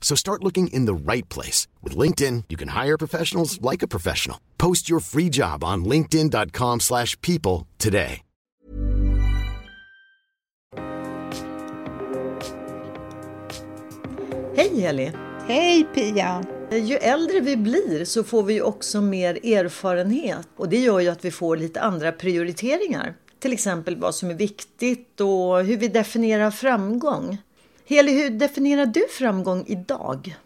So start looking in the right place. With LinkedIn, you can hire professionals like a professional. Post your free job on linkedin.com slash people today. Hej Heli! Hej Pia! Ju äldre vi blir så får vi också mer erfarenhet och det gör ju att vi får lite andra prioriteringar. Till exempel vad som är viktigt och hur vi definierar framgång. Heli, hur definierar du framgång idag?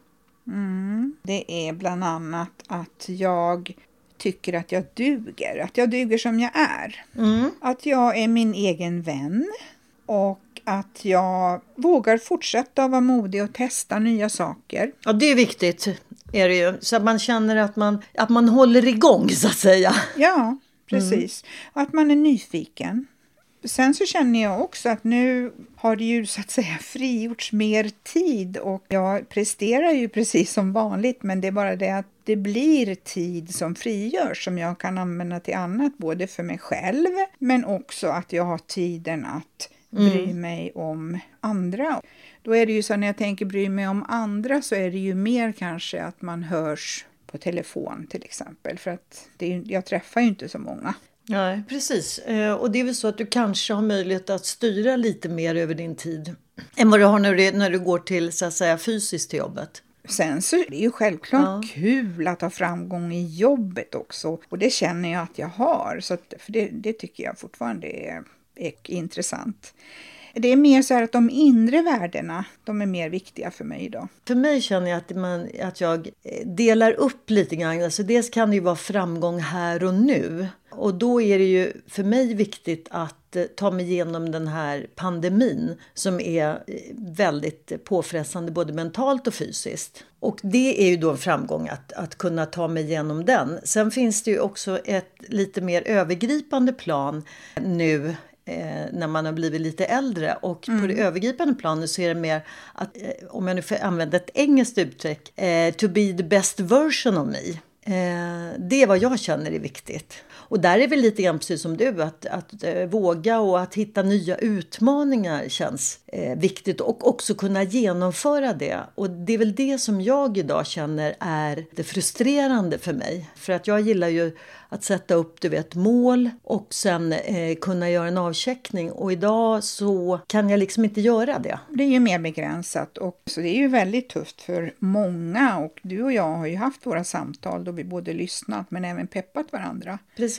Mm, det är bland annat att jag tycker att jag duger, att jag duger som jag är. Mm. Att jag är min egen vän och att jag vågar fortsätta vara modig och testa nya saker. Ja, det är viktigt, är det ju. Så att man känner att man, att man håller igång, så att säga. Ja, precis. Och att man är nyfiken. Sen så känner jag också att nu har det ju så att säga frigjorts mer tid och jag presterar ju precis som vanligt men det är bara det att det blir tid som frigörs som jag kan använda till annat både för mig själv men också att jag har tiden att bry mig om andra. Då är det ju så när jag tänker bry mig om andra så är det ju mer kanske att man hörs på telefon till exempel för att det är, jag träffar ju inte så många. Nej, precis. Eh, Och det är väl så att du kanske har möjlighet att styra lite mer över din tid än vad du har när du, när du går till så att säga fysiskt till jobbet. Sen så är det ju självklart Ja. kul att ha framgång i jobbet också. Och det känner jag att jag har. Så att, för det, det tycker jag fortfarande är, är intressant. Det är mer så här att de inre värdena, de är mer viktiga för mig idag. För mig känner jag att, man, att jag eh, delar upp lite grann. Alltså dels kan det ju vara framgång här och nu. Och då är det ju för mig viktigt att eh, ta mig igenom den här pandemin som är eh, väldigt påfrestande både mentalt och fysiskt. Och det är ju då en framgång att, att kunna ta mig igenom den. Sen finns det ju också ett lite mer övergripande plan nu eh, när man har blivit lite äldre. Och på det övergripande planet så är det mer att, eh, om jag nu får använda ett engelskt uttryck, eh, to be the best version of me. Eh, det är vad jag känner är viktigt. Och där är väl lite grann precis som du, att, att eh, våga och att hitta nya utmaningar känns eh, viktigt och också kunna genomföra det. Och det är väl det som jag idag känner är det frustrerande för mig. För att jag gillar ju att sätta upp du vet, mål och sen eh, kunna göra en avcheckning. Och idag så kan jag liksom inte göra det. Det är ju mer begränsat och så det är ju väldigt tufft för många och du och jag har ju haft våra samtal då vi både lyssnat men även peppat varandra. Precis.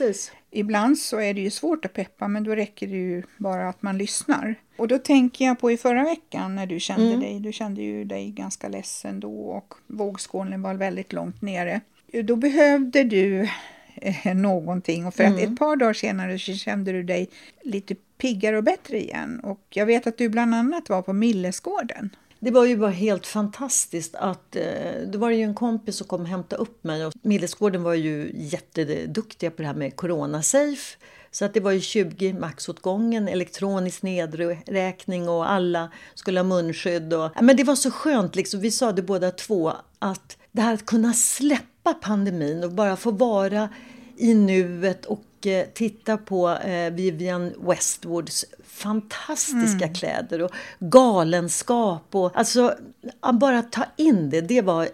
Ibland så är det ju svårt att peppa men då räcker det ju bara att man lyssnar. Och då tänker jag på i förra veckan när du kände dig, du kände ju dig ganska ledsen då och vågskålen var väldigt långt nere. Då behövde du eh, någonting och för att ett par dagar senare så kände du dig lite piggare och bättre igen. Och jag vet att du bland annat var på Millesgården. Det var ju bara helt fantastiskt att eh, det var ju en kompis som kom och hämtade upp mig och Millesgården var ju jätteduktiga på det här med Corona-safe. Så att det var ju 20 max åt gången, elektronisk nedräkning och alla skulle ha munskydd. Och, men det var så skönt, liksom. vi sa det båda två, att det här att kunna släppa pandemin och bara få vara i nuet och eh, titta på eh, Vivian Westwoods fantastiska kläder och galenskap. Och, alltså, att bara ta in det, det var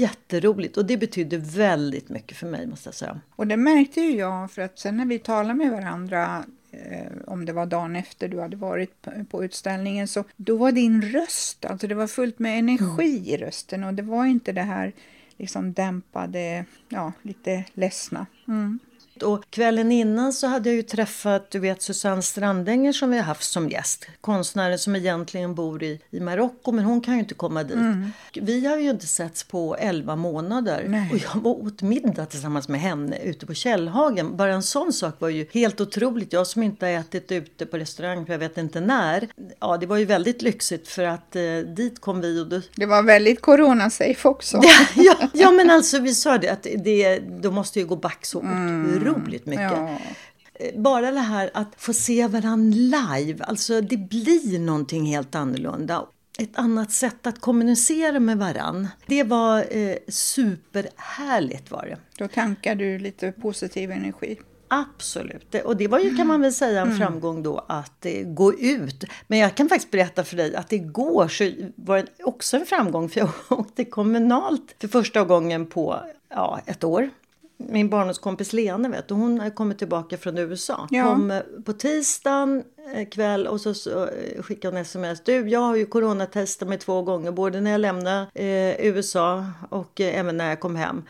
jätteroligt och det betydde väldigt mycket för mig måste jag säga. Och det märkte ju jag för att sen när vi talade med varandra eh, om det var dagen efter du hade varit på, utställningen så då var din röst, alltså det var fullt med energi i rösten och det var inte det här liksom dämpade, ja lite ledsna. Mm. Och kvällen innan så hade jag ju träffat du vet Susanne Strandänger som vi har haft som gäst. Konstnären som egentligen bor i, i Marocko men hon kan ju inte komma dit. Mm. Vi har ju inte setts på 11 månader. Nej. Och jag var åt middag tillsammans med henne ute på Källhagen. Bara en sån sak var ju helt otroligt. Jag som inte har ätit ute på restaurang för jag vet inte när. Ja, det var ju väldigt lyxigt för att eh, dit kom vi och då... Det var väldigt corona-safe också. ja, ja, men alltså vi sa det att det, då måste ju gå back så mm. Otroligt mycket. Ja eh, bara det här att få se varandra live, alltså det blir någonting helt annorlunda. Ett annat sätt att kommunicera med varann. Det var eh, superhärligt var det. Då tankar du lite positiv energi. Absolut. Och det var ju kan man väl säga en mm. framgång då att eh, gå ut. Men jag kan faktiskt berätta för dig att igår så var det också en framgång för jag åkte kommunalt för första gången på ja, ett år. Min barndomskompis Lena vet du, hon har kommit tillbaka från USA. Ja. Kom eh, på tisdagen eh, kväll och så, så eh, skickade hon sms. Du, jag har ju coronatestat mig två gånger, både när jag lämnade eh, USA och eh, även när jag kom hem.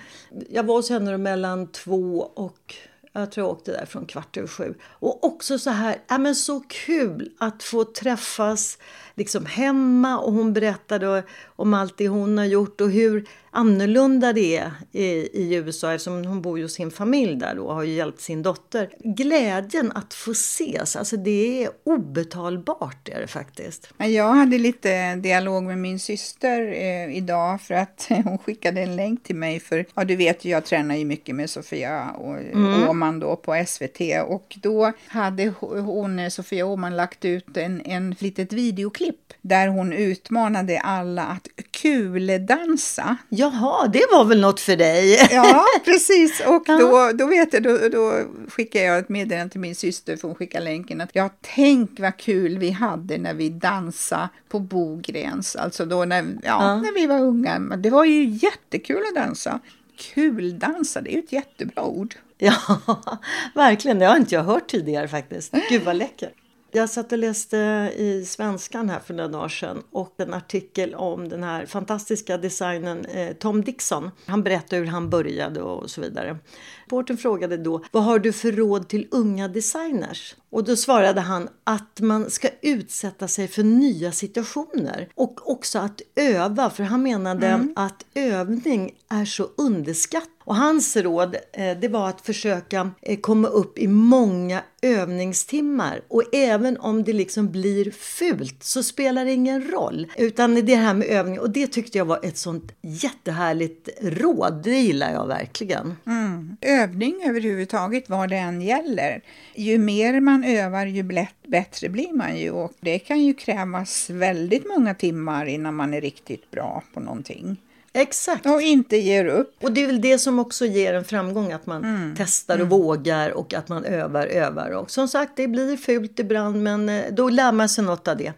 Jag var hos henne mellan två och jag tror jag åkte där från kvart över sju. Och också så här, ja men så kul att få träffas liksom hemma och hon berättade om allt det hon har gjort och hur annorlunda det är i, i USA eftersom hon bor ju hos sin familj där och har ju hjälpt sin dotter. Glädjen att få ses, alltså det är obetalbart är det faktiskt. Jag hade lite dialog med min syster eh, idag för att hon skickade en länk till mig för, ja du vet ju jag tränar ju mycket med Sofia och mm. Åman då på SVT och då hade hon, Sofia Åman lagt ut en, en litet videoklipp där hon utmanade alla att kuldansa. Jaha, det var väl något för dig? ja, precis. Och då, då vet jag, då, då skickade jag ett meddelande till min syster, för hon skickade länken, att ja, tänk vad kul vi hade när vi dansade på Bogrens, alltså då när, ja, ja. när vi var unga. Det var ju jättekul att dansa. Kuldansa, det är ju ett jättebra ord. Ja, verkligen. Det har inte jag hört tidigare faktiskt. Gud vad läckert. Jag satt och läste i Svenskan här för några dagar sedan och en artikel om den här fantastiska designen eh, Tom Dixon. Han berättade hur han började och så vidare. Reportern frågade då vad har du för råd till unga designers? Och då svarade han att man ska utsätta sig för nya situationer och också att öva för han menade mm. att övning är så underskattat och hans råd eh, det var att försöka eh, komma upp i många övningstimmar och även om det liksom blir fult så spelar det ingen roll. Utan det här med övning och det tyckte jag var ett sånt jättehärligt råd. Det gillar jag verkligen. Mm. Övning överhuvudtaget vad det än gäller. Ju mer man övar ju bättre blir man ju och det kan ju krävas väldigt många timmar innan man är riktigt bra på någonting. Exakt. Och inte ger upp. Och det är väl det som också ger en framgång, att man mm. testar och mm. vågar och att man övar, övar. Och som sagt, det blir fult ibland, men eh, då lär man sig något av det.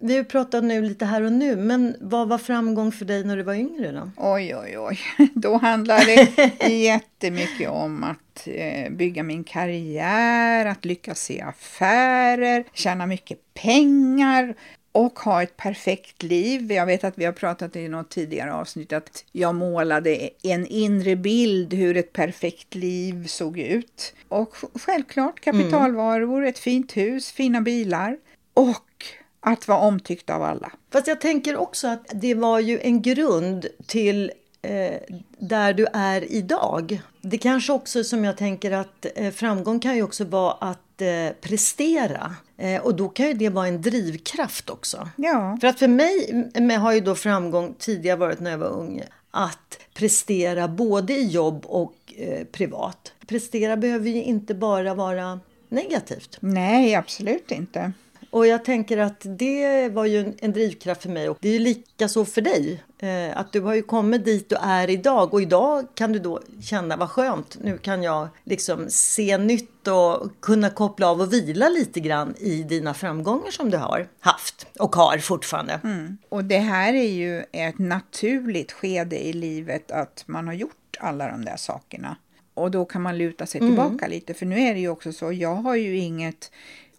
Vi har pratat nu lite här och nu, men vad var framgång för dig när du var yngre då? Oj, oj, oj. Då handlade det jättemycket om att eh, bygga min karriär, att lyckas i affärer, tjäna mycket pengar och ha ett perfekt liv. Jag vet att vi har pratat i något tidigare avsnitt att jag målade en inre bild hur ett perfekt liv såg ut. Och självklart kapitalvaror, mm. ett fint hus, fina bilar och att vara omtyckt av alla. Fast jag tänker också att det var ju en grund till eh, där du är idag. Det kanske också som jag tänker att eh, framgång kan ju också vara att eh, prestera. Eh, och då kan ju det vara en drivkraft också. Ja. För att för mig med, har ju då framgång tidigare varit när jag var ung att prestera både i jobb och eh, privat. Prestera behöver ju inte bara vara negativt. Nej, absolut inte. Och jag tänker att det var ju en, en drivkraft för mig och det är ju lika så för dig. Eh, att du har ju kommit dit du är idag och idag kan du då känna vad skönt. Nu kan jag liksom se nytt och kunna koppla av och vila lite grann i dina framgångar som du har haft och har fortfarande. Mm. Och det här är ju ett naturligt skede i livet att man har gjort alla de där sakerna. Och då kan man luta sig mm. tillbaka lite för nu är det ju också så, jag har ju inget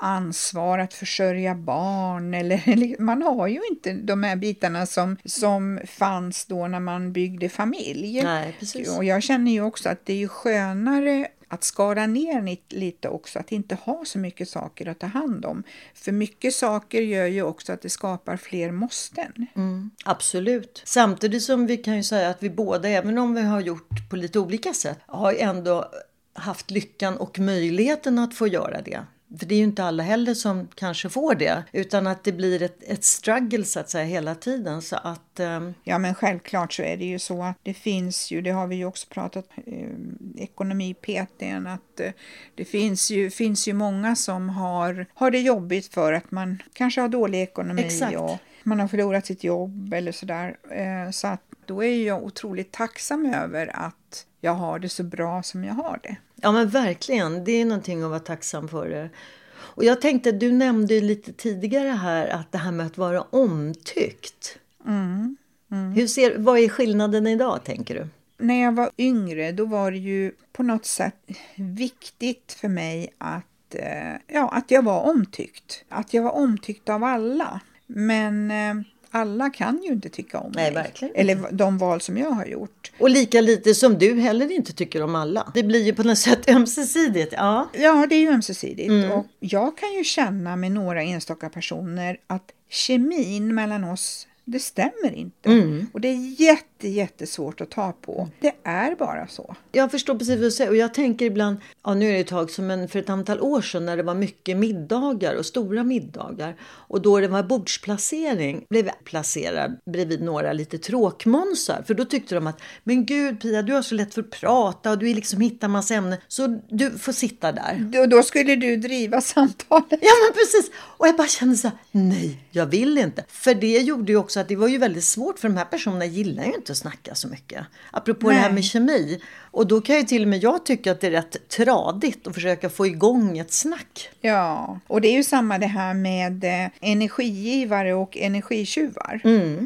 ansvar att försörja barn. Eller, man har ju inte de här bitarna som, som fanns då när man byggde familj. Nej. Och jag känner ju också att det är skönare att skala ner lite också, att inte ha så mycket saker att ta hand om. För mycket saker gör ju också att det skapar fler måsten. Mm, absolut. Samtidigt som vi kan ju säga att vi båda, även om vi har gjort på lite olika sätt, har ändå haft lyckan och möjligheten att få göra det. För det är ju inte alla heller som kanske får det. Utan att det blir ett, ett struggle så att säga hela tiden. Så att, um... Ja men självklart så är det ju så att det finns ju, det har vi ju också pratat eh, ekonomi-PTn, att eh, det finns ju, finns ju många som har, har det jobbigt för att man kanske har dålig ekonomi Exakt. och man har förlorat sitt jobb eller sådär. Eh, så att då är jag otroligt tacksam över att jag har det så bra som jag har det. Ja men verkligen, det är någonting att vara tacksam för. Det. Och jag tänkte, du nämnde lite tidigare här att det här med att vara omtyckt. Mm. Mm. Hur ser, vad är skillnaden idag tänker du? När jag var yngre då var det ju på något sätt viktigt för mig att, eh, ja, att jag var omtyckt. Att jag var omtyckt av alla. Men eh, alla kan ju inte tycka om Nej, mig. verkligen. Eller de val som jag har gjort. Och lika lite som du heller inte tycker om alla. Det blir ju på något sätt ömsesidigt. Ja. Ja, det är ju ömsesidigt. Mm. Och jag kan ju känna med några enstaka personer att kemin mellan oss, det stämmer inte. Mm. Och det är jätte, jättesvårt att ta på. Det är bara så. Jag förstår precis vad du säger. Och jag tänker ibland, ja nu är det ett tag som men för ett antal år sedan när det var mycket middagar och stora middagar. Och då det var bordsplacering blev jag placerad bredvid några lite tråkmånsar. För då tyckte de att, men gud Pia du har så lätt för att prata och du liksom hittar massa ämnen. Så du får sitta där. Då, då skulle du driva samtalet. Ja men precis! Och jag bara kände så här, nej jag vill inte. För det gjorde ju också att det var ju väldigt svårt för de här personerna gillar ju inte att snacka så mycket. Apropå det här Nej. med kemi. Och då kan ju till och med jag tycka att det är rätt tradigt att försöka få igång ett snack. Ja, och det är ju samma det här med eh, energigivare och energitjuvar.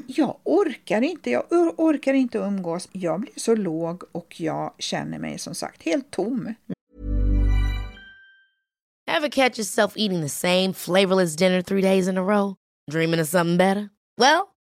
Jag orkar inte, jag or- orkar inte umgås. Jag blir så låg och jag känner mig som sagt helt tom. Ever catch yourself eating the same flavorless dinner three days in a row? Dreaming of something better? Well,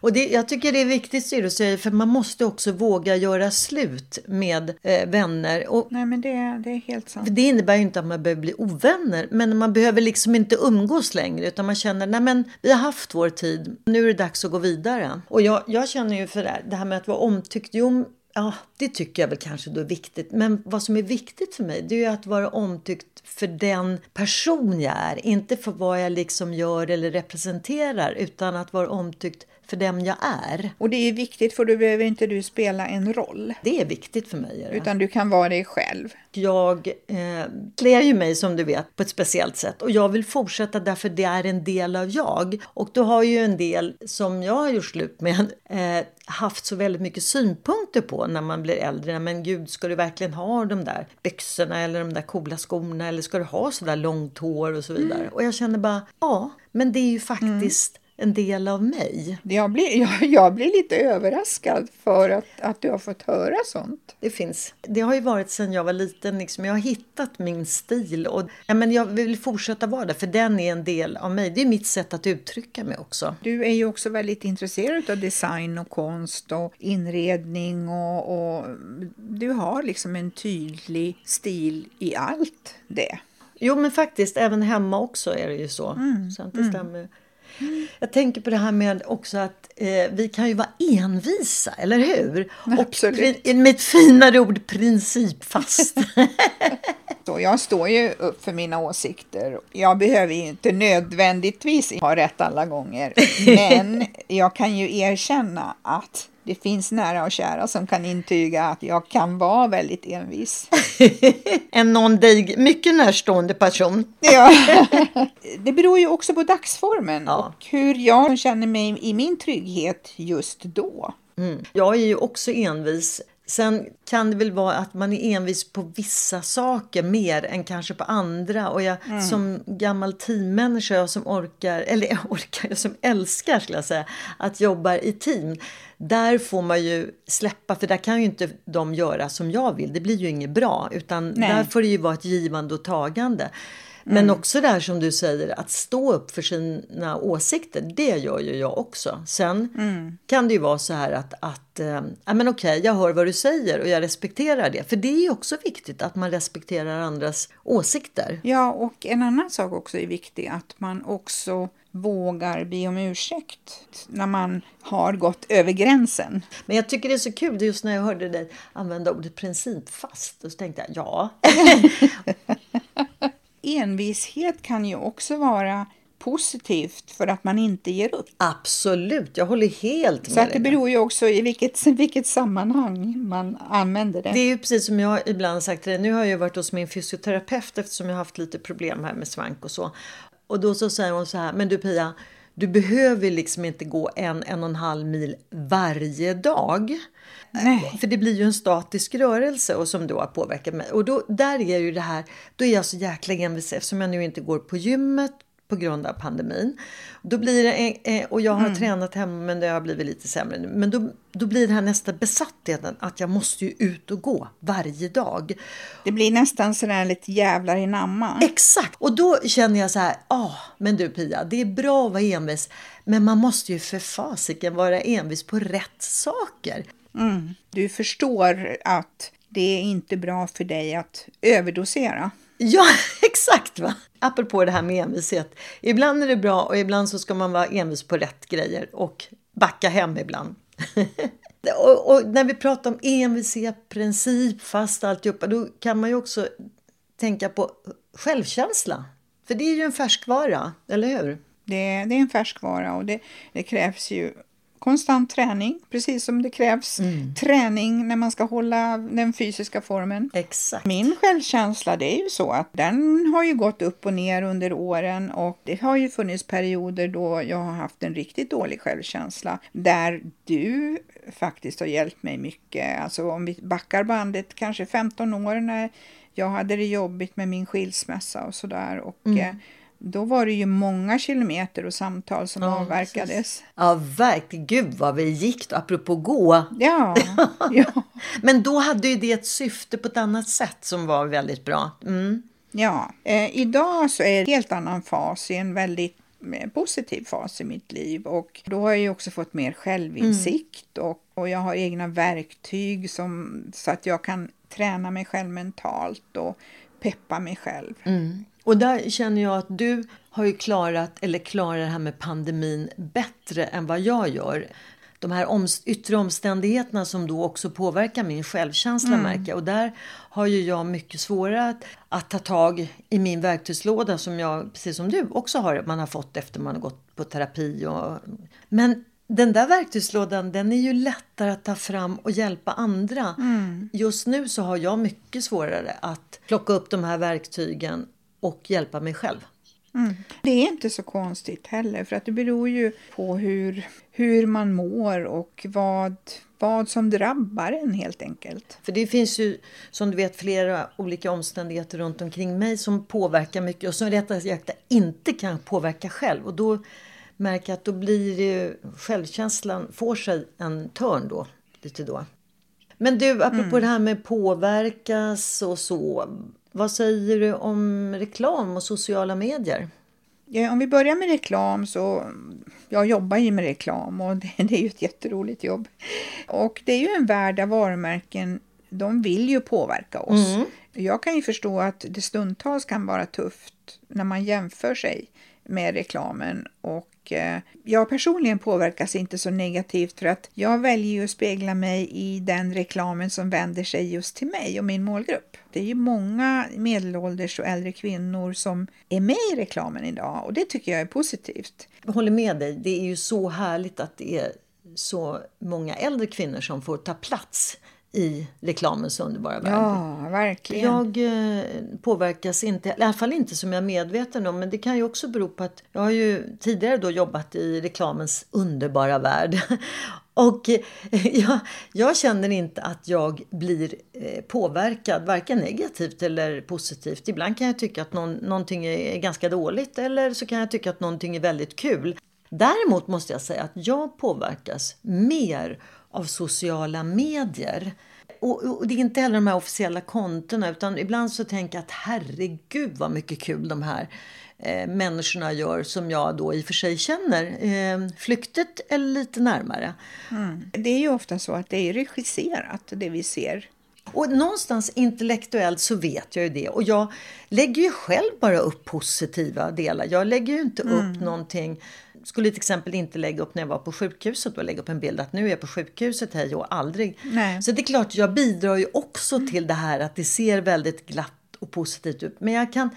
Och det, jag tycker det är viktigt säger, för man måste också våga göra slut med eh, vänner. Och Nej, men det, det är helt sant. För det innebär ju inte att man behöver bli ovänner, men man behöver liksom inte umgås längre utan man känner nej men vi har haft vår tid, nu är det dags att gå vidare. Och jag, jag känner ju för det här, det här med att vara omtyckt, jo, ja det tycker jag väl kanske då är viktigt. Men vad som är viktigt för mig det är ju att vara omtyckt för den person jag är, inte för vad jag liksom gör eller representerar utan att vara omtyckt för den jag är. Och det är viktigt för då behöver inte du spela en roll. Det är viktigt för mig. Utan du kan vara dig själv. Jag eh, klär ju mig som du vet på ett speciellt sätt och jag vill fortsätta därför det är en del av jag. Och då har ju en del som jag har gjort slut med eh, haft så väldigt mycket synpunkter på när man blir äldre. Men gud, ska du verkligen ha de där byxorna eller de där coola skorna eller ska du ha så där långt hår och så vidare. Och jag känner bara, ja, men det är ju faktiskt en del av mig. Jag blir, jag, jag blir lite överraskad för att, att du har fått höra sånt. Det finns. Det har ju varit sedan jag var liten. Liksom. Jag har hittat min stil och ja, men jag vill fortsätta vara det för den är en del av mig. Det är mitt sätt att uttrycka mig också. Du är ju också väldigt intresserad av design och konst och inredning och, och du har liksom en tydlig stil i allt det. Jo, men faktiskt även hemma också är det ju så. Mm. så det stämmer. Jag tänker på det här med också att eh, vi kan ju vara envisa, eller hur? Absolut. Och med ett finare ord principfast. Så jag står ju upp för mina åsikter. Jag behöver ju inte nödvändigtvis ha rätt alla gånger. Men jag kan ju erkänna att det finns nära och kära som kan intyga att jag kan vara väldigt envis. en någon dig mycket närstående person. Ja. Det beror ju också på dagsformen Ja. och hur jag känner mig i min trygghet just då. Mm. Jag är ju också envis. Sen kan det väl vara att man är envis på vissa saker mer än kanske på andra. Och jag som gammal teammänniska, jag som orkar, eller jag orkar, jag som älskar skulle jag säga, att jobba i team. Där får man ju släppa, för där kan ju inte de göra som jag vill. Det blir ju inget bra, utan Nej. där får det ju vara ett givande och tagande. Men också där som du säger, att stå upp för sina åsikter, det gör ju jag också. Sen kan det ju vara så här att, att ja, men okej, jag hör vad du säger och jag respekterar det. För det är också viktigt att man respekterar andras åsikter. Ja, och en annan sak också är viktig, att man också vågar be om ursäkt när man har gått över gränsen. Men jag tycker det är så kul, just när jag hörde dig använda ordet principfast. Och så tänkte jag, ja. Envishet kan ju också vara positivt för att man inte ger upp. Absolut, jag håller helt med Så det beror ju också i vilket, vilket sammanhang man använder det. Det är ju precis som jag ibland sagt till dig. Nu har jag ju varit hos min fysioterapeut eftersom jag har haft lite problem här med svank och så. Och då så säger hon så här, men du Pia, du behöver liksom inte gå en, en och en halv mil varje dag. Nej. För det blir ju en statisk rörelse och som då har påverkat mig. Och då, där är ju det här, då är jag så jäkla envis eftersom jag nu inte går på gymmet på grund av pandemin. Då blir det, eh, och jag har tränat hemma men det har blivit lite sämre nu. Men då, då blir det här nästa besattheten att jag måste ju ut och gå varje dag. Det blir nästan sådär lite jävlar i namma. Exakt! Och då känner jag så här, ah, men du Pia, det är bra att vara envis. Men man måste ju för fasiken vara envis på rätt saker. Mm. Du förstår att det är inte bra för dig att överdosera. Ja, exakt va! Apropå det här med envishet. Ibland är det bra och ibland så ska man vara envis på rätt grejer och backa hem ibland. och, och när vi pratar om envishet, princip, fast alltihopa, då kan man ju också tänka på självkänsla. För det är ju en färskvara, eller hur? Det, det är en färskvara och det, det krävs ju konstant träning, precis som det krävs träning när man ska hålla den fysiska formen. Exakt. Min självkänsla det är ju så att den har ju gått upp och ner under åren och det har ju funnits perioder då jag har haft en riktigt dålig självkänsla där du faktiskt har hjälpt mig mycket. Alltså om vi backar bandet kanske 15 år när jag hade det jobbigt med min skilsmässa och sådär och eh, då var det ju många kilometer och samtal som Ja, avverkades. Ja, verkligen. Gud vad vi gick då, apropå gå. Ja, ja, Men då hade ju det ett syfte på ett annat sätt som var väldigt bra. Mm. ja. Eh, idag så är det en helt annan fas, i en väldigt eh, positiv fas i mitt liv och då har jag ju också fått mer självinsikt och, och jag har egna verktyg som, så att jag kan träna mig själv mentalt och peppa mig själv. Och där känner jag att du har ju klarat, eller klarar det här med pandemin bättre än vad jag gör. De här yttre omständigheterna som då också påverkar min självkänsla märker jag. Och där har ju jag mycket svårare att, att ta tag i min verktygslåda som jag, precis som du, också har, man har fått efter man har gått på terapi. Och, men den där verktygslådan den är ju lättare att ta fram och hjälpa andra. Just nu så har jag mycket svårare att plocka upp de här verktygen och hjälpa mig själv. Det är inte så konstigt heller för att det beror ju på hur, hur man mår och vad, vad som drabbar en helt enkelt. För det finns ju som du vet flera olika omständigheter runt omkring mig som påverkar mycket och som rättare sagt jag inte kan påverka själv. Och då märker att då blir det självkänslan får sig en törn då, lite då. Men du, apropå mm. det här med påverkas och så. Vad säger du om reklam och sociala medier? Ja, om vi börjar med reklam så jag jobbar ju med reklam och det, det är ju ett jätteroligt jobb. Och det är ju en värld där varumärken de vill ju påverka oss. Mm. Jag kan ju förstå att det stundtals kan vara tufft när man jämför sig med reklamen och och eh, jag personligen påverkas inte så negativt för att jag väljer ju att spegla mig i den reklamen som vänder sig just till mig och min målgrupp. Det är ju många medelålders och äldre kvinnor som är med i reklamen idag och det tycker jag är positivt. Jag håller med dig. Det är ju så härligt att det är så många äldre kvinnor som får ta plats i reklamens underbara värld. Ja, verkligen. Jag eh, påverkas inte, i alla fall inte som jag är medveten om, men det kan ju också bero på att jag har ju tidigare då jobbat i reklamens underbara värld. Och eh, jag, jag, känner inte att jag blir eh, påverkad, varken negativt eller positivt. Ibland kan jag tycka att någon, någonting är ganska dåligt eller så kan jag tycka att någonting är väldigt kul. Däremot måste jag säga att jag påverkas mer av sociala medier. Och, och, det är inte heller de här officiella kontona utan ibland så tänker jag att herregud vad mycket kul de här eh, människorna gör som jag då i och för sig känner. Eh, flyktet eller lite närmare. Mm. Det är ju ofta så att det är regisserat det vi ser. Och någonstans intellektuellt så vet jag ju det. Och jag lägger ju själv bara upp positiva delar. Jag lägger ju inte mm. upp någonting skulle till exempel inte lägga upp när jag var på sjukhuset och lägga upp en bild att nu är jag på sjukhuset, hej och aldrig. Nej. Så det är klart, jag bidrar ju också mm. till det här att det ser väldigt glatt och positivt ut. Men jag kan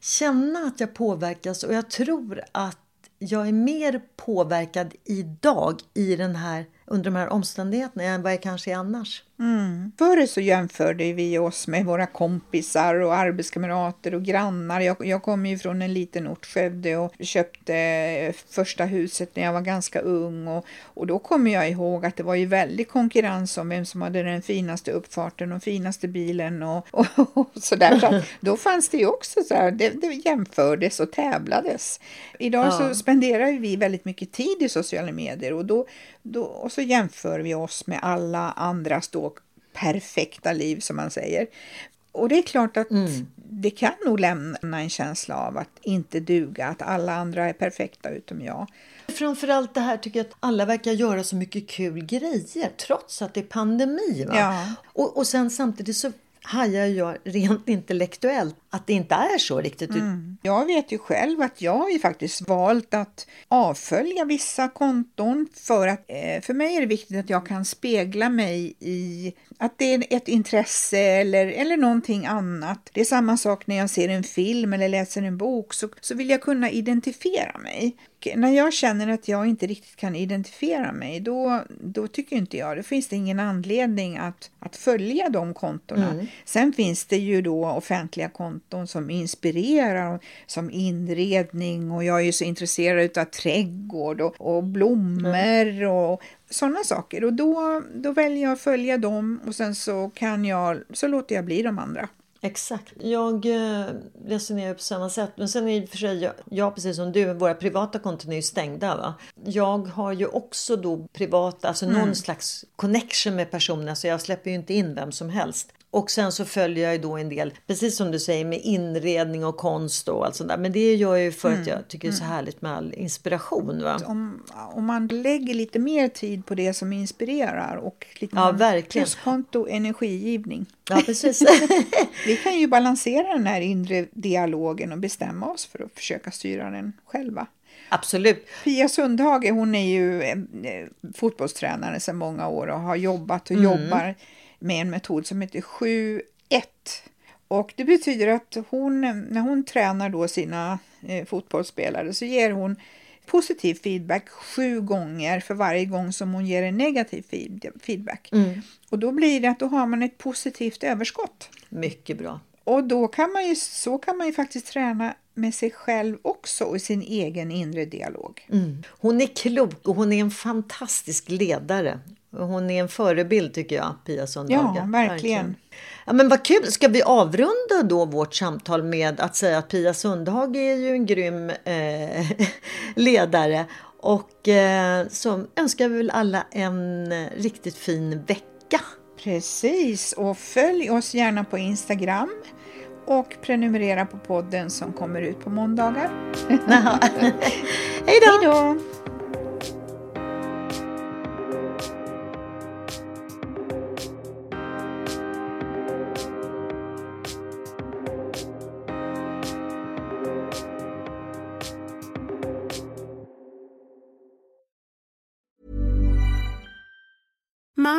känna att jag påverkas och jag tror att jag är mer påverkad idag i den här, under de här omständigheterna än vad jag kanske är annars. Mm. Förr så jämförde vi oss med våra kompisar och arbetskamrater och grannar. Jag, jag kommer ju från en liten ort, Skövde, och köpte första huset när jag var ganska ung. Och, och då kommer jag ihåg att det var ju väldigt konkurrens om vem som hade den finaste uppfarten och finaste bilen och, och, och sådär. Så då fanns det ju också så här, det, det jämfördes och tävlades. Idag ja. så spenderar vi väldigt mycket tid i sociala medier och, då, då, och så jämför vi oss med alla andras då perfekta liv som man säger. Och det är klart att mm. det kan nog lämna en känsla av att inte duga, att alla andra är perfekta utom jag. Framförallt det här tycker jag att alla verkar göra så mycket kul grejer trots att det är pandemi. Ja. Och, och sen samtidigt så hajar jag rent intellektuellt att det inte är så riktigt. Mm. Jag vet ju själv att jag har ju faktiskt valt att avfölja vissa konton för att eh, för mig är det viktigt att jag kan spegla mig i att det är ett intresse eller, eller någonting annat. Det är samma sak när jag ser en film eller läser en bok så, så vill jag kunna identifiera mig när jag känner att jag inte riktigt kan identifiera mig, då, då tycker inte jag, då finns det ingen anledning att, att följa de kontona. Mm. Sen finns det ju då offentliga konton som inspirerar, som inredning och jag är ju så intresserad av trädgård och, och blommor mm. och sådana saker. Och då, då väljer jag att följa dem och sen så kan jag, så låter jag bli de andra. Exakt. Jag eh, resonerar på samma sätt. Men sen är det för sig, jag, jag, precis som du, våra privata konton är ju stängda. Va? Jag har ju också då privata, alltså mm. någon slags connection med personer. Så jag släpper ju inte in vem som helst. Och sen så följer jag ju då en del, precis som du säger, med inredning och konst och allt sånt där. Men det gör jag ju för mm. att jag tycker det är så mm. härligt med all inspiration. Va? Om, om man lägger lite mer tid på det som inspirerar och lite ja, verkligen. pluskonto energigivning. Ja, precis. Vi kan ju balansera den här inre dialogen och bestämma oss för att försöka styra den själva. Absolut. Pia Sundhage hon är ju eh, fotbollstränare sedan många år och har jobbat och mm. jobbar med en metod som heter 7-1. Och det betyder att hon, när hon tränar då sina eh, fotbollsspelare så ger hon positiv feedback sju gånger för varje gång som hon ger en negativ feedback. Mm. Och då blir det att då har man ett positivt överskott. Mycket bra. Och då kan man ju, så kan man ju faktiskt träna med sig själv också och sin egen inre dialog. Mm. Hon är klok och hon är en fantastisk ledare. Hon är en förebild tycker jag, Pia Sundhage. Ja, verkligen. Ja, men vad kul! Ska vi avrunda då vårt samtal med att säga att Pia Sundhage är ju en grym eh, ledare Och eh, så önskar vi väl alla en riktigt fin vecka. Precis, och följ oss gärna på Instagram och prenumerera på podden som kommer ut på måndagar. Hej då!